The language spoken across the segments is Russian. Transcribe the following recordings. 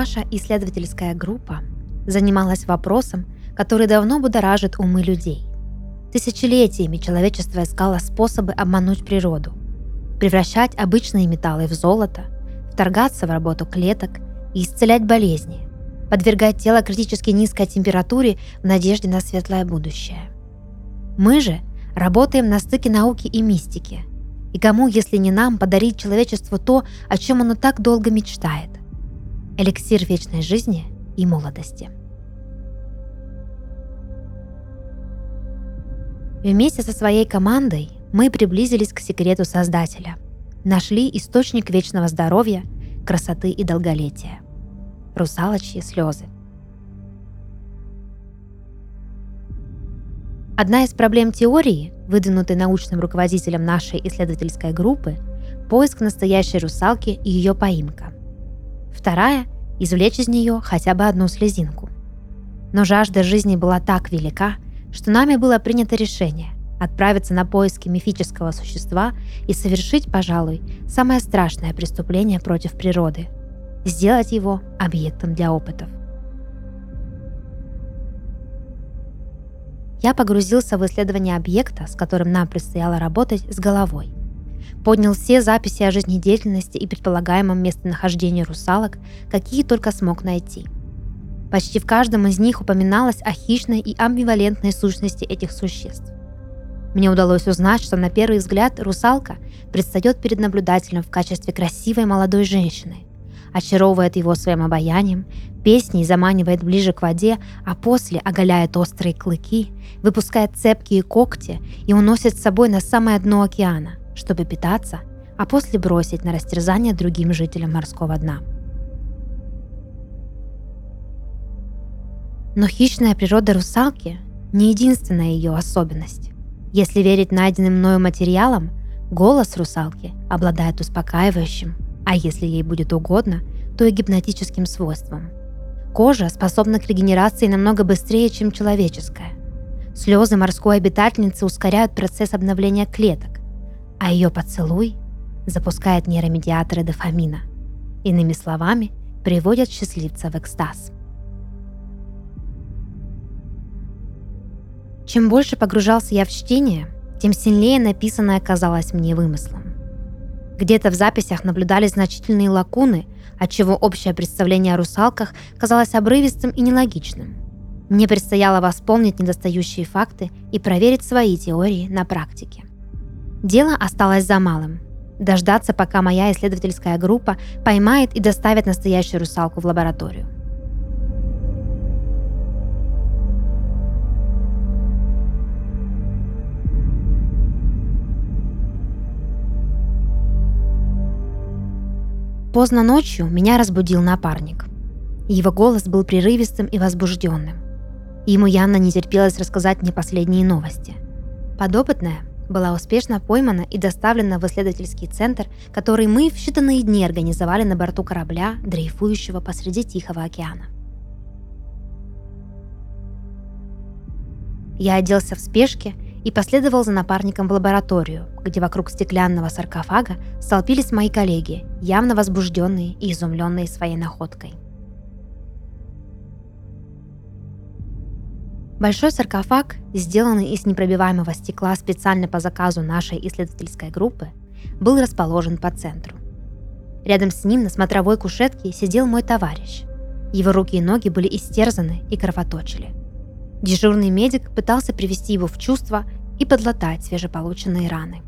Наша исследовательская группа занималась вопросом, который давно будоражит умы людей. Тысячелетиями человечество искало способы обмануть природу, превращать обычные металлы в золото, вторгаться в работу клеток и исцелять болезни, подвергать тело критически низкой температуре в надежде на светлое будущее. Мы же работаем на стыке науки и мистики. И кому, если не нам, подарить человечеству то, о чем оно так долго мечтает? Эликсир вечной жизни и молодости. Вместе со своей командой мы приблизились к секрету Создателя, нашли источник вечного здоровья, красоты и долголетия. Русалочьи слезы. Одна из проблем теории, выдвинутой научным руководителем нашей исследовательской группы, поиск настоящей русалки и ее поимка – Вторая – извлечь из нее хотя бы одну слезинку. Но жажда жизни была так велика, что нами было принято решение отправиться на поиски мифического существа и совершить, пожалуй, самое страшное преступление против природы – сделать его объектом для опытов. Я погрузился в исследование объекта, с которым нам предстояло работать с головой поднял все записи о жизнедеятельности и предполагаемом местонахождении русалок, какие только смог найти. Почти в каждом из них упоминалось о хищной и амбивалентной сущности этих существ. Мне удалось узнать, что на первый взгляд русалка предстает перед наблюдателем в качестве красивой молодой женщины, очаровывает его своим обаянием, песней заманивает ближе к воде, а после оголяет острые клыки, выпускает цепкие когти и уносит с собой на самое дно океана – чтобы питаться, а после бросить на растерзание другим жителям морского дна. Но хищная природа русалки не единственная ее особенность. Если верить найденным мною материалам, голос русалки обладает успокаивающим, а если ей будет угодно, то и гипнотическим свойством. Кожа способна к регенерации намного быстрее, чем человеческая. Слезы морской обитательницы ускоряют процесс обновления клеток, а ее поцелуй запускает нейромедиаторы дофамина. Иными словами, приводят счастливца в экстаз. Чем больше погружался я в чтение, тем сильнее написанное казалось мне вымыслом. Где-то в записях наблюдались значительные лакуны, отчего общее представление о русалках казалось обрывистым и нелогичным. Мне предстояло восполнить недостающие факты и проверить свои теории на практике. Дело осталось за малым – дождаться, пока моя исследовательская группа поймает и доставит настоящую русалку в лабораторию. Поздно ночью меня разбудил напарник. Его голос был прерывистым и возбужденным. Ему явно не терпелось рассказать мне последние новости. Подопытная, была успешно поймана и доставлена в исследовательский центр, который мы в считанные дни организовали на борту корабля, дрейфующего посреди Тихого океана. Я оделся в спешке и последовал за напарником в лабораторию, где вокруг стеклянного саркофага столпились мои коллеги, явно возбужденные и изумленные своей находкой – Большой саркофаг, сделанный из непробиваемого стекла специально по заказу нашей исследовательской группы, был расположен по центру. Рядом с ним на смотровой кушетке сидел мой товарищ. Его руки и ноги были истерзаны и кровоточили. Дежурный медик пытался привести его в чувство и подлатать свежеполученные раны.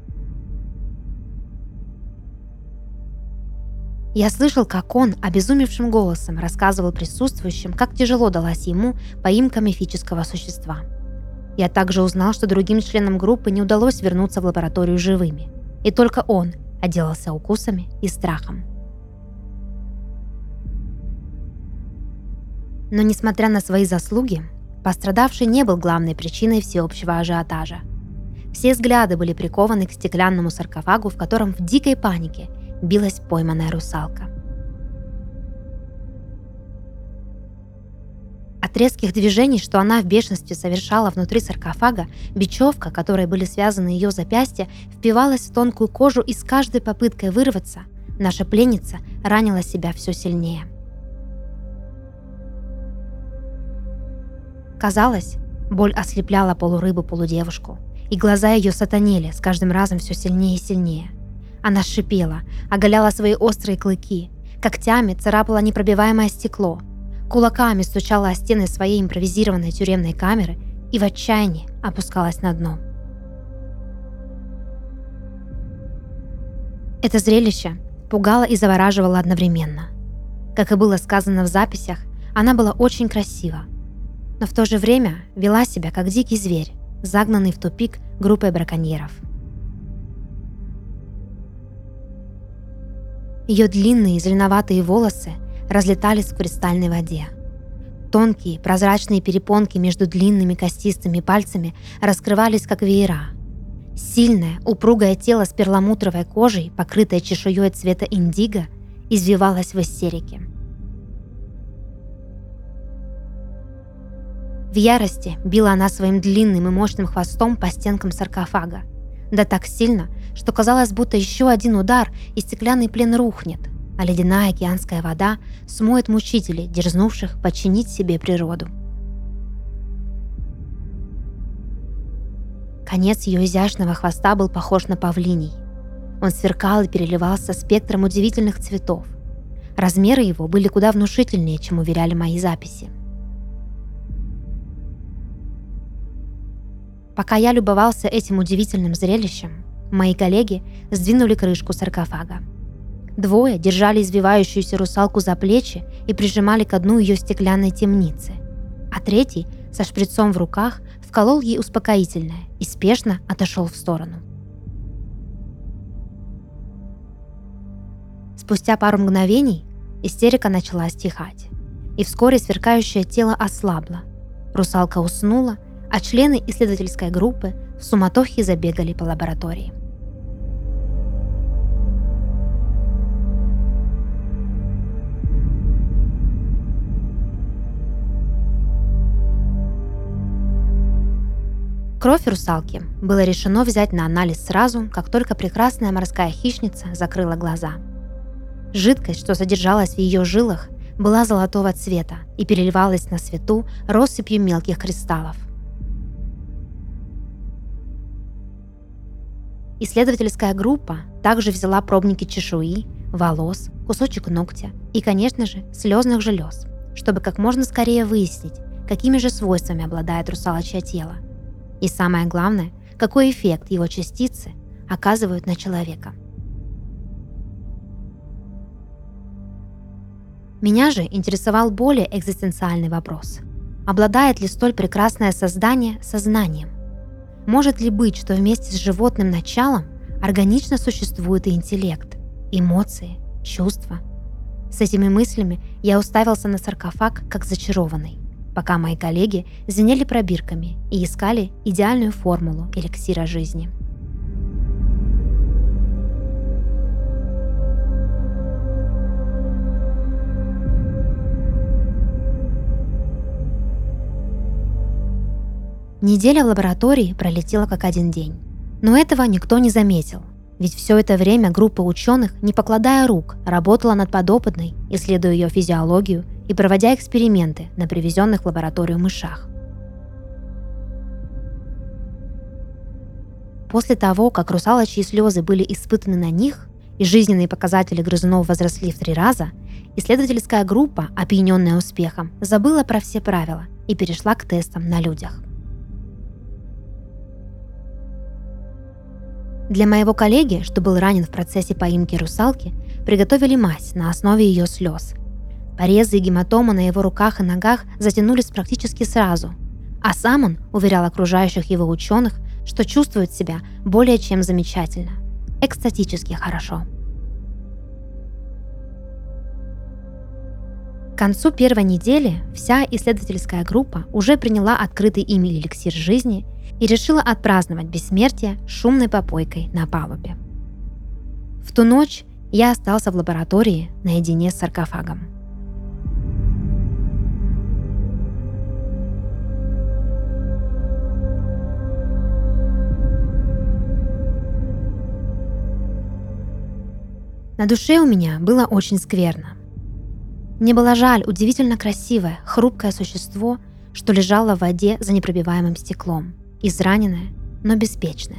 Я слышал, как он обезумевшим голосом рассказывал присутствующим, как тяжело далась ему поимка мифического существа. Я также узнал, что другим членам группы не удалось вернуться в лабораторию живыми, и только он отделался укусами и страхом. Но несмотря на свои заслуги, пострадавший не был главной причиной всеобщего ажиотажа. Все взгляды были прикованы к стеклянному саркофагу, в котором в дикой панике – билась пойманная русалка. От резких движений, что она в бешенстве совершала внутри саркофага, бечевка, которой были связаны ее запястья, впивалась в тонкую кожу и с каждой попыткой вырваться наша пленница ранила себя все сильнее. Казалось, боль ослепляла полурыбу-полудевушку, и глаза ее сатанели с каждым разом все сильнее и сильнее – она шипела, оголяла свои острые клыки, когтями царапала непробиваемое стекло, кулаками стучала о стены своей импровизированной тюремной камеры и в отчаянии опускалась на дно. Это зрелище пугало и завораживало одновременно. Как и было сказано в записях, она была очень красива, но в то же время вела себя как дикий зверь, загнанный в тупик группой браконьеров. Ее длинные зеленоватые волосы разлетались в кристальной воде. Тонкие прозрачные перепонки между длинными костистыми пальцами раскрывались как веера. Сильное, упругое тело с перламутровой кожей, покрытое чешуей цвета индиго, извивалось в истерике. В ярости била она своим длинным и мощным хвостом по стенкам саркофага. Да так сильно, что казалось, будто еще один удар, и стеклянный плен рухнет, а ледяная океанская вода смоет мучителей, дерзнувших подчинить себе природу. Конец ее изящного хвоста был похож на павлиний. Он сверкал и переливался спектром удивительных цветов. Размеры его были куда внушительнее, чем уверяли мои записи – Пока я любовался этим удивительным зрелищем, мои коллеги сдвинули крышку саркофага. Двое держали извивающуюся русалку за плечи и прижимали к дну ее стеклянной темницы, а третий со шприцом в руках вколол ей успокоительное и спешно отошел в сторону. Спустя пару мгновений истерика начала стихать, и вскоре сверкающее тело ослабло. Русалка уснула – а члены исследовательской группы в суматохе забегали по лаборатории. Кровь русалки было решено взять на анализ сразу, как только прекрасная морская хищница закрыла глаза. Жидкость, что содержалась в ее жилах, была золотого цвета и переливалась на свету россыпью мелких кристаллов – Исследовательская группа также взяла пробники чешуи, волос, кусочек ногтя и, конечно же, слезных желез, чтобы как можно скорее выяснить, какими же свойствами обладает русалочье тело. И самое главное, какой эффект его частицы оказывают на человека. Меня же интересовал более экзистенциальный вопрос. Обладает ли столь прекрасное создание сознанием? Может ли быть, что вместе с животным началом органично существует и интеллект, эмоции, чувства? С этими мыслями я уставился на саркофаг как зачарованный, пока мои коллеги звенели пробирками и искали идеальную формулу эликсира жизни – Неделя в лаборатории пролетела как один день. Но этого никто не заметил, ведь все это время группа ученых, не покладая рук, работала над подопытной, исследуя ее физиологию и проводя эксперименты на привезенных в лабораторию мышах. После того, как русалочьи слезы были испытаны на них, и жизненные показатели грызунов возросли в три раза, исследовательская группа, опьяненная успехом, забыла про все правила и перешла к тестам на людях. Для моего коллеги, что был ранен в процессе поимки русалки, приготовили мазь на основе ее слез. Порезы и гематомы на его руках и ногах затянулись практически сразу, а сам он уверял окружающих его ученых, что чувствует себя более чем замечательно, экстатически хорошо. К концу первой недели вся исследовательская группа уже приняла открытый ими эликсир жизни – и решила отпраздновать бессмертие шумной попойкой на палубе. В ту ночь я остался в лаборатории наедине с саркофагом. На душе у меня было очень скверно. Мне было жаль удивительно красивое, хрупкое существо, что лежала в воде за непробиваемым стеклом, израненная, но беспечная.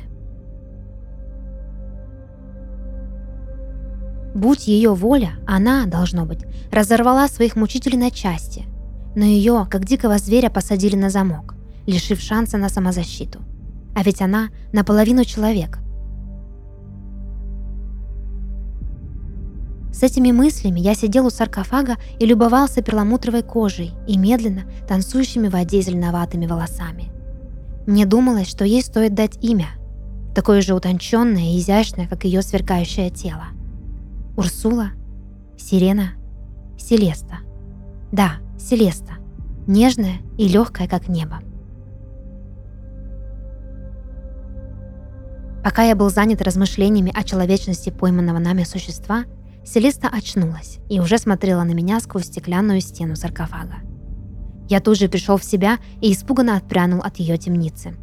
Будь ее воля, она, должно быть, разорвала своих мучителей на части, но ее, как дикого зверя, посадили на замок, лишив шанса на самозащиту. А ведь она наполовину человек. С этими мыслями я сидел у саркофага и любовался перламутровой кожей и медленно танцующими в воде зеленоватыми волосами. Мне думалось, что ей стоит дать имя, такое же утонченное и изящное, как ее сверкающее тело. Урсула, Сирена, Селеста. Да, Селеста, нежная и легкая, как небо. Пока я был занят размышлениями о человечности пойманного нами существа, Селеста очнулась и уже смотрела на меня сквозь стеклянную стену саркофага. Я тут же пришел в себя и испуганно отпрянул от ее темницы.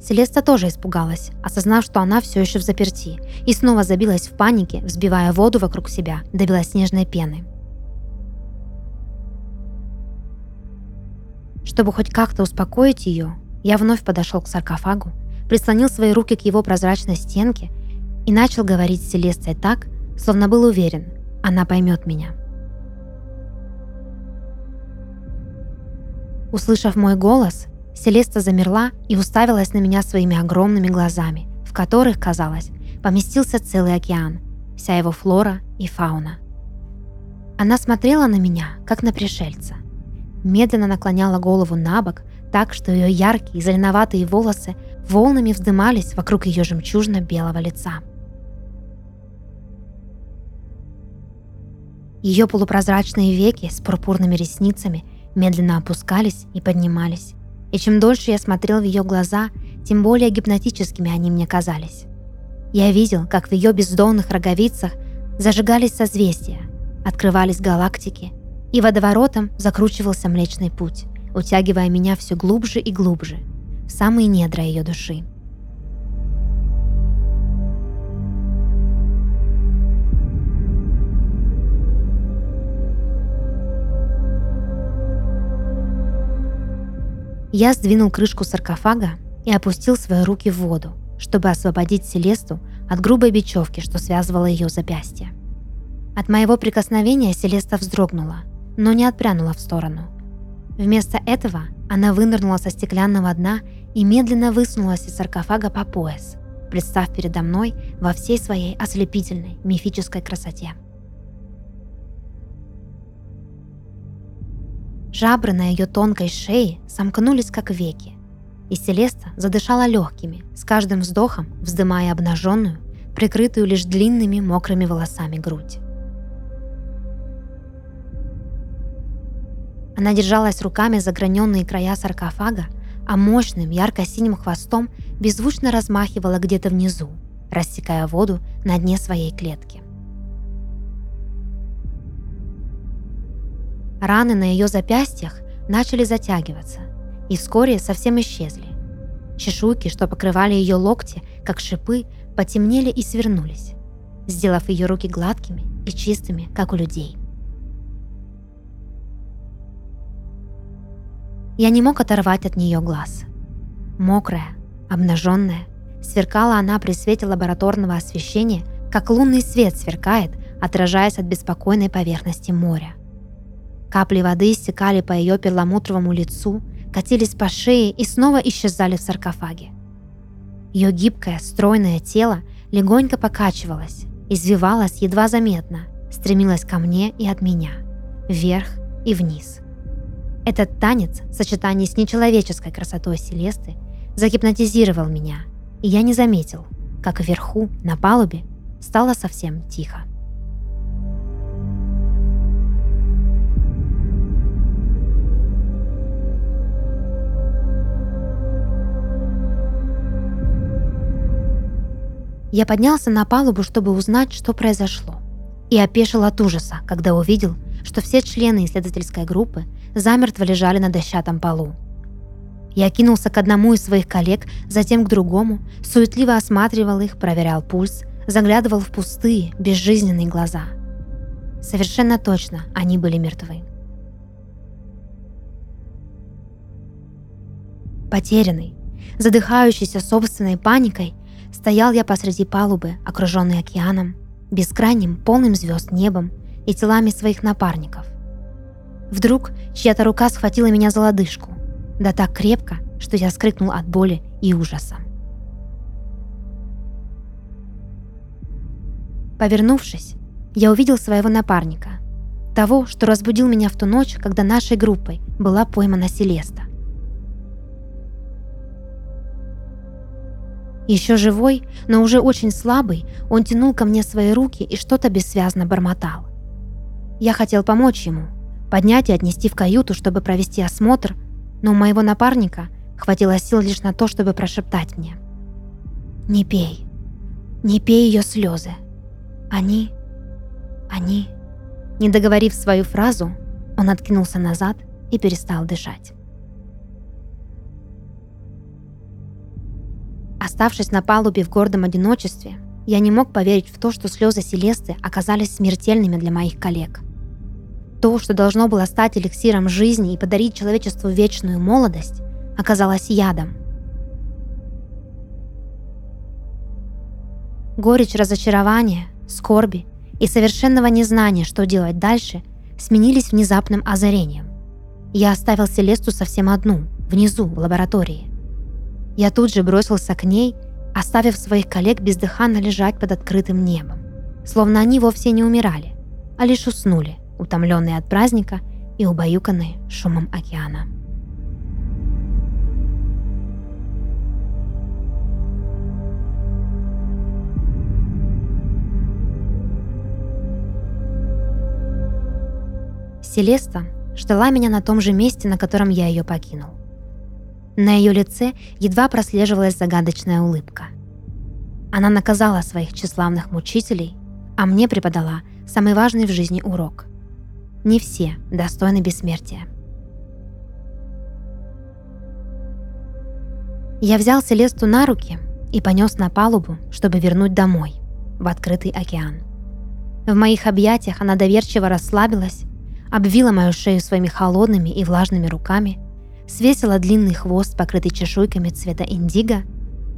Селеста тоже испугалась, осознав, что она все еще в заперти, и снова забилась в панике, взбивая воду вокруг себя до белоснежной пены. Чтобы хоть как-то успокоить ее, я вновь подошел к саркофагу, прислонил свои руки к его прозрачной стенке и начал говорить с Селестой так, словно был уверен, она поймет меня. Услышав мой голос, Селеста замерла и уставилась на меня своими огромными глазами, в которых, казалось, поместился целый океан, вся его флора и фауна. Она смотрела на меня, как на пришельца. Медленно наклоняла голову на бок, так что ее яркие зеленоватые волосы волнами вздымались вокруг ее жемчужно-белого лица. Ее полупрозрачные веки с пурпурными ресницами медленно опускались и поднимались. И чем дольше я смотрел в ее глаза, тем более гипнотическими они мне казались. Я видел, как в ее бездонных роговицах зажигались созвездия, открывались галактики, и водоворотом закручивался Млечный Путь, утягивая меня все глубже и глубже, в самые недра ее души. Я сдвинул крышку саркофага и опустил свои руки в воду, чтобы освободить Селесту от грубой бечевки, что связывала ее запястье. От моего прикосновения Селеста вздрогнула, но не отпрянула в сторону. Вместо этого она вынырнула со стеклянного дна и медленно высунулась из саркофага по пояс, представ передо мной во всей своей ослепительной мифической красоте. Жабры на ее тонкой шее сомкнулись как веки, и Селеста задышала легкими, с каждым вздохом вздымая обнаженную, прикрытую лишь длинными мокрыми волосами грудь. Она держалась руками за граненные края саркофага, а мощным ярко-синим хвостом беззвучно размахивала где-то внизу, рассекая воду на дне своей клетки. Раны на ее запястьях начали затягиваться и вскоре совсем исчезли. Чешуйки, что покрывали ее локти, как шипы, потемнели и свернулись, сделав ее руки гладкими и чистыми, как у людей. Я не мог оторвать от нее глаз. Мокрая, обнаженная, сверкала она при свете лабораторного освещения, как лунный свет сверкает, отражаясь от беспокойной поверхности моря. Капли воды стекали по ее перламутровому лицу, катились по шее и снова исчезали в саркофаге. Ее гибкое, стройное тело легонько покачивалось, извивалось едва заметно, стремилось ко мне и от меня, вверх и вниз. Этот танец в сочетании с нечеловеческой красотой Селесты загипнотизировал меня, и я не заметил, как вверху, на палубе, стало совсем тихо. Я поднялся на палубу, чтобы узнать, что произошло. И опешил от ужаса, когда увидел, что все члены исследовательской группы замертво лежали на дощатом полу. Я кинулся к одному из своих коллег, затем к другому, суетливо осматривал их, проверял пульс, заглядывал в пустые, безжизненные глаза. Совершенно точно они были мертвы. Потерянный, задыхающийся собственной паникой, стоял я посреди палубы, окруженный океаном, бескрайним, полным звезд небом и телами своих напарников. Вдруг чья-то рука схватила меня за лодыжку, да так крепко, что я скрикнул от боли и ужаса. Повернувшись, я увидел своего напарника, того, что разбудил меня в ту ночь, когда нашей группой была поймана Селеста. Еще живой, но уже очень слабый, он тянул ко мне свои руки и что-то бессвязно бормотал. Я хотел помочь ему, поднять и отнести в каюту, чтобы провести осмотр, но у моего напарника хватило сил лишь на то, чтобы прошептать мне. «Не пей, не пей ее слезы. Они, они...» Не договорив свою фразу, он откинулся назад и перестал дышать. Оставшись на палубе в гордом одиночестве, я не мог поверить в то, что слезы Селесты оказались смертельными для моих коллег. То, что должно было стать эликсиром жизни и подарить человечеству вечную молодость, оказалось ядом. Горечь разочарования, скорби и совершенного незнания, что делать дальше, сменились внезапным озарением. Я оставил Селесту совсем одну, внизу, в лаборатории. Я тут же бросился к ней, оставив своих коллег бездыханно лежать под открытым небом. Словно они вовсе не умирали, а лишь уснули, утомленные от праздника и убаюканные шумом океана. Селеста ждала меня на том же месте, на котором я ее покинул. На ее лице едва прослеживалась загадочная улыбка. Она наказала своих тщеславных мучителей, а мне преподала самый важный в жизни урок. Не все достойны бессмертия. Я взял Селесту на руки и понес на палубу, чтобы вернуть домой, в открытый океан. В моих объятиях она доверчиво расслабилась, обвила мою шею своими холодными и влажными руками – свесила длинный хвост, покрытый чешуйками цвета индиго,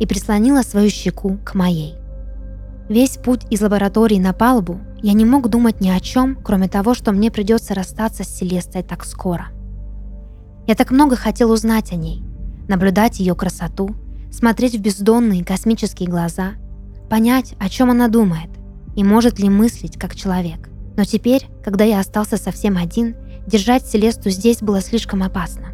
и прислонила свою щеку к моей. Весь путь из лаборатории на палубу я не мог думать ни о чем, кроме того, что мне придется расстаться с Селестой так скоро. Я так много хотел узнать о ней, наблюдать ее красоту, смотреть в бездонные космические глаза, понять, о чем она думает и может ли мыслить как человек. Но теперь, когда я остался совсем один, держать Селесту здесь было слишком опасно.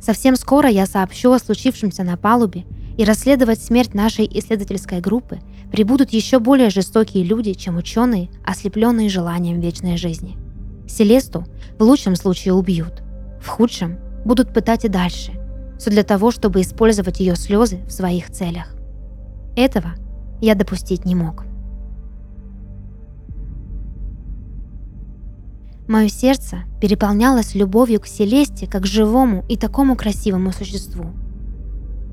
Совсем скоро я сообщу о случившемся на палубе, и расследовать смерть нашей исследовательской группы прибудут еще более жестокие люди, чем ученые, ослепленные желанием вечной жизни. Селесту в лучшем случае убьют, в худшем будут пытать и дальше, все для того, чтобы использовать ее слезы в своих целях. Этого я допустить не мог. Мое сердце переполнялось любовью к Селесте как живому и такому красивому существу.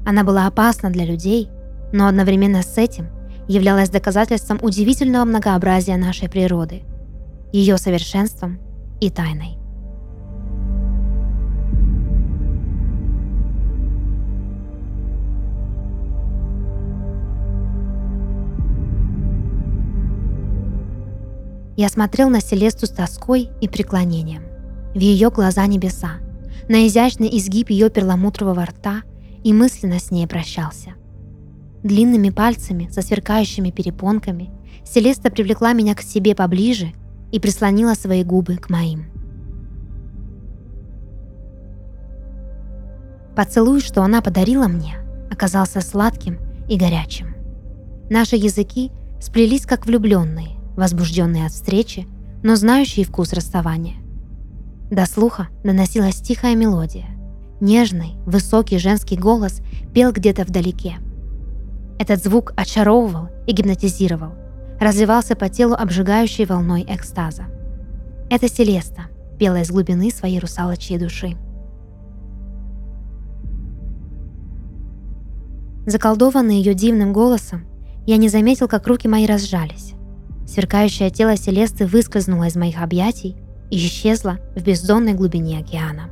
Она была опасна для людей, но одновременно с этим являлась доказательством удивительного многообразия нашей природы, ее совершенством и тайной. Я смотрел на Селесту с тоской и преклонением. В ее глаза небеса, на изящный изгиб ее перламутрового рта и мысленно с ней прощался. Длинными пальцами со сверкающими перепонками Селеста привлекла меня к себе поближе и прислонила свои губы к моим. Поцелуй, что она подарила мне, оказался сладким и горячим. Наши языки сплелись как влюбленные, возбужденные от встречи, но знающие вкус расставания. До слуха доносилась тихая мелодия. Нежный, высокий женский голос пел где-то вдалеке. Этот звук очаровывал и гипнотизировал, разливался по телу обжигающей волной экстаза. Это Селеста пела из глубины своей русалочьей души. Заколдованный ее дивным голосом, я не заметил, как руки мои разжались. Сверкающее тело Селесты выскользнуло из моих объятий и исчезло в бездонной глубине океана.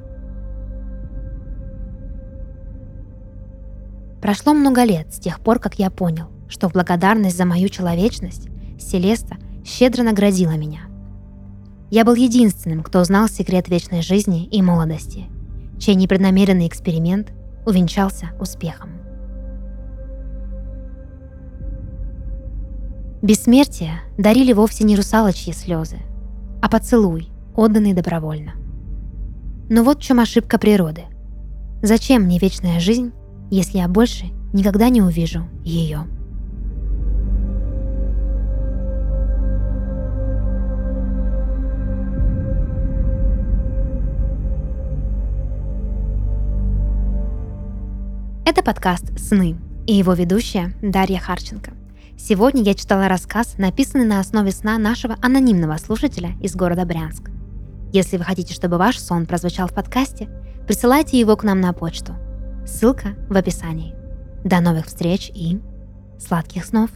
Прошло много лет с тех пор, как я понял, что в благодарность за мою человечность Селеста щедро наградила меня. Я был единственным, кто узнал секрет вечной жизни и молодости, чей непреднамеренный эксперимент увенчался успехом. Бессмертие дарили вовсе не русалочьи слезы, а поцелуй, отданный добровольно. Но вот в чем ошибка природы. Зачем мне вечная жизнь, если я больше никогда не увижу ее? Это подкаст «Сны» и его ведущая Дарья Харченко. Сегодня я читала рассказ, написанный на основе сна нашего анонимного слушателя из города Брянск. Если вы хотите, чтобы ваш сон прозвучал в подкасте, присылайте его к нам на почту. Ссылка в описании. До новых встреч и сладких снов!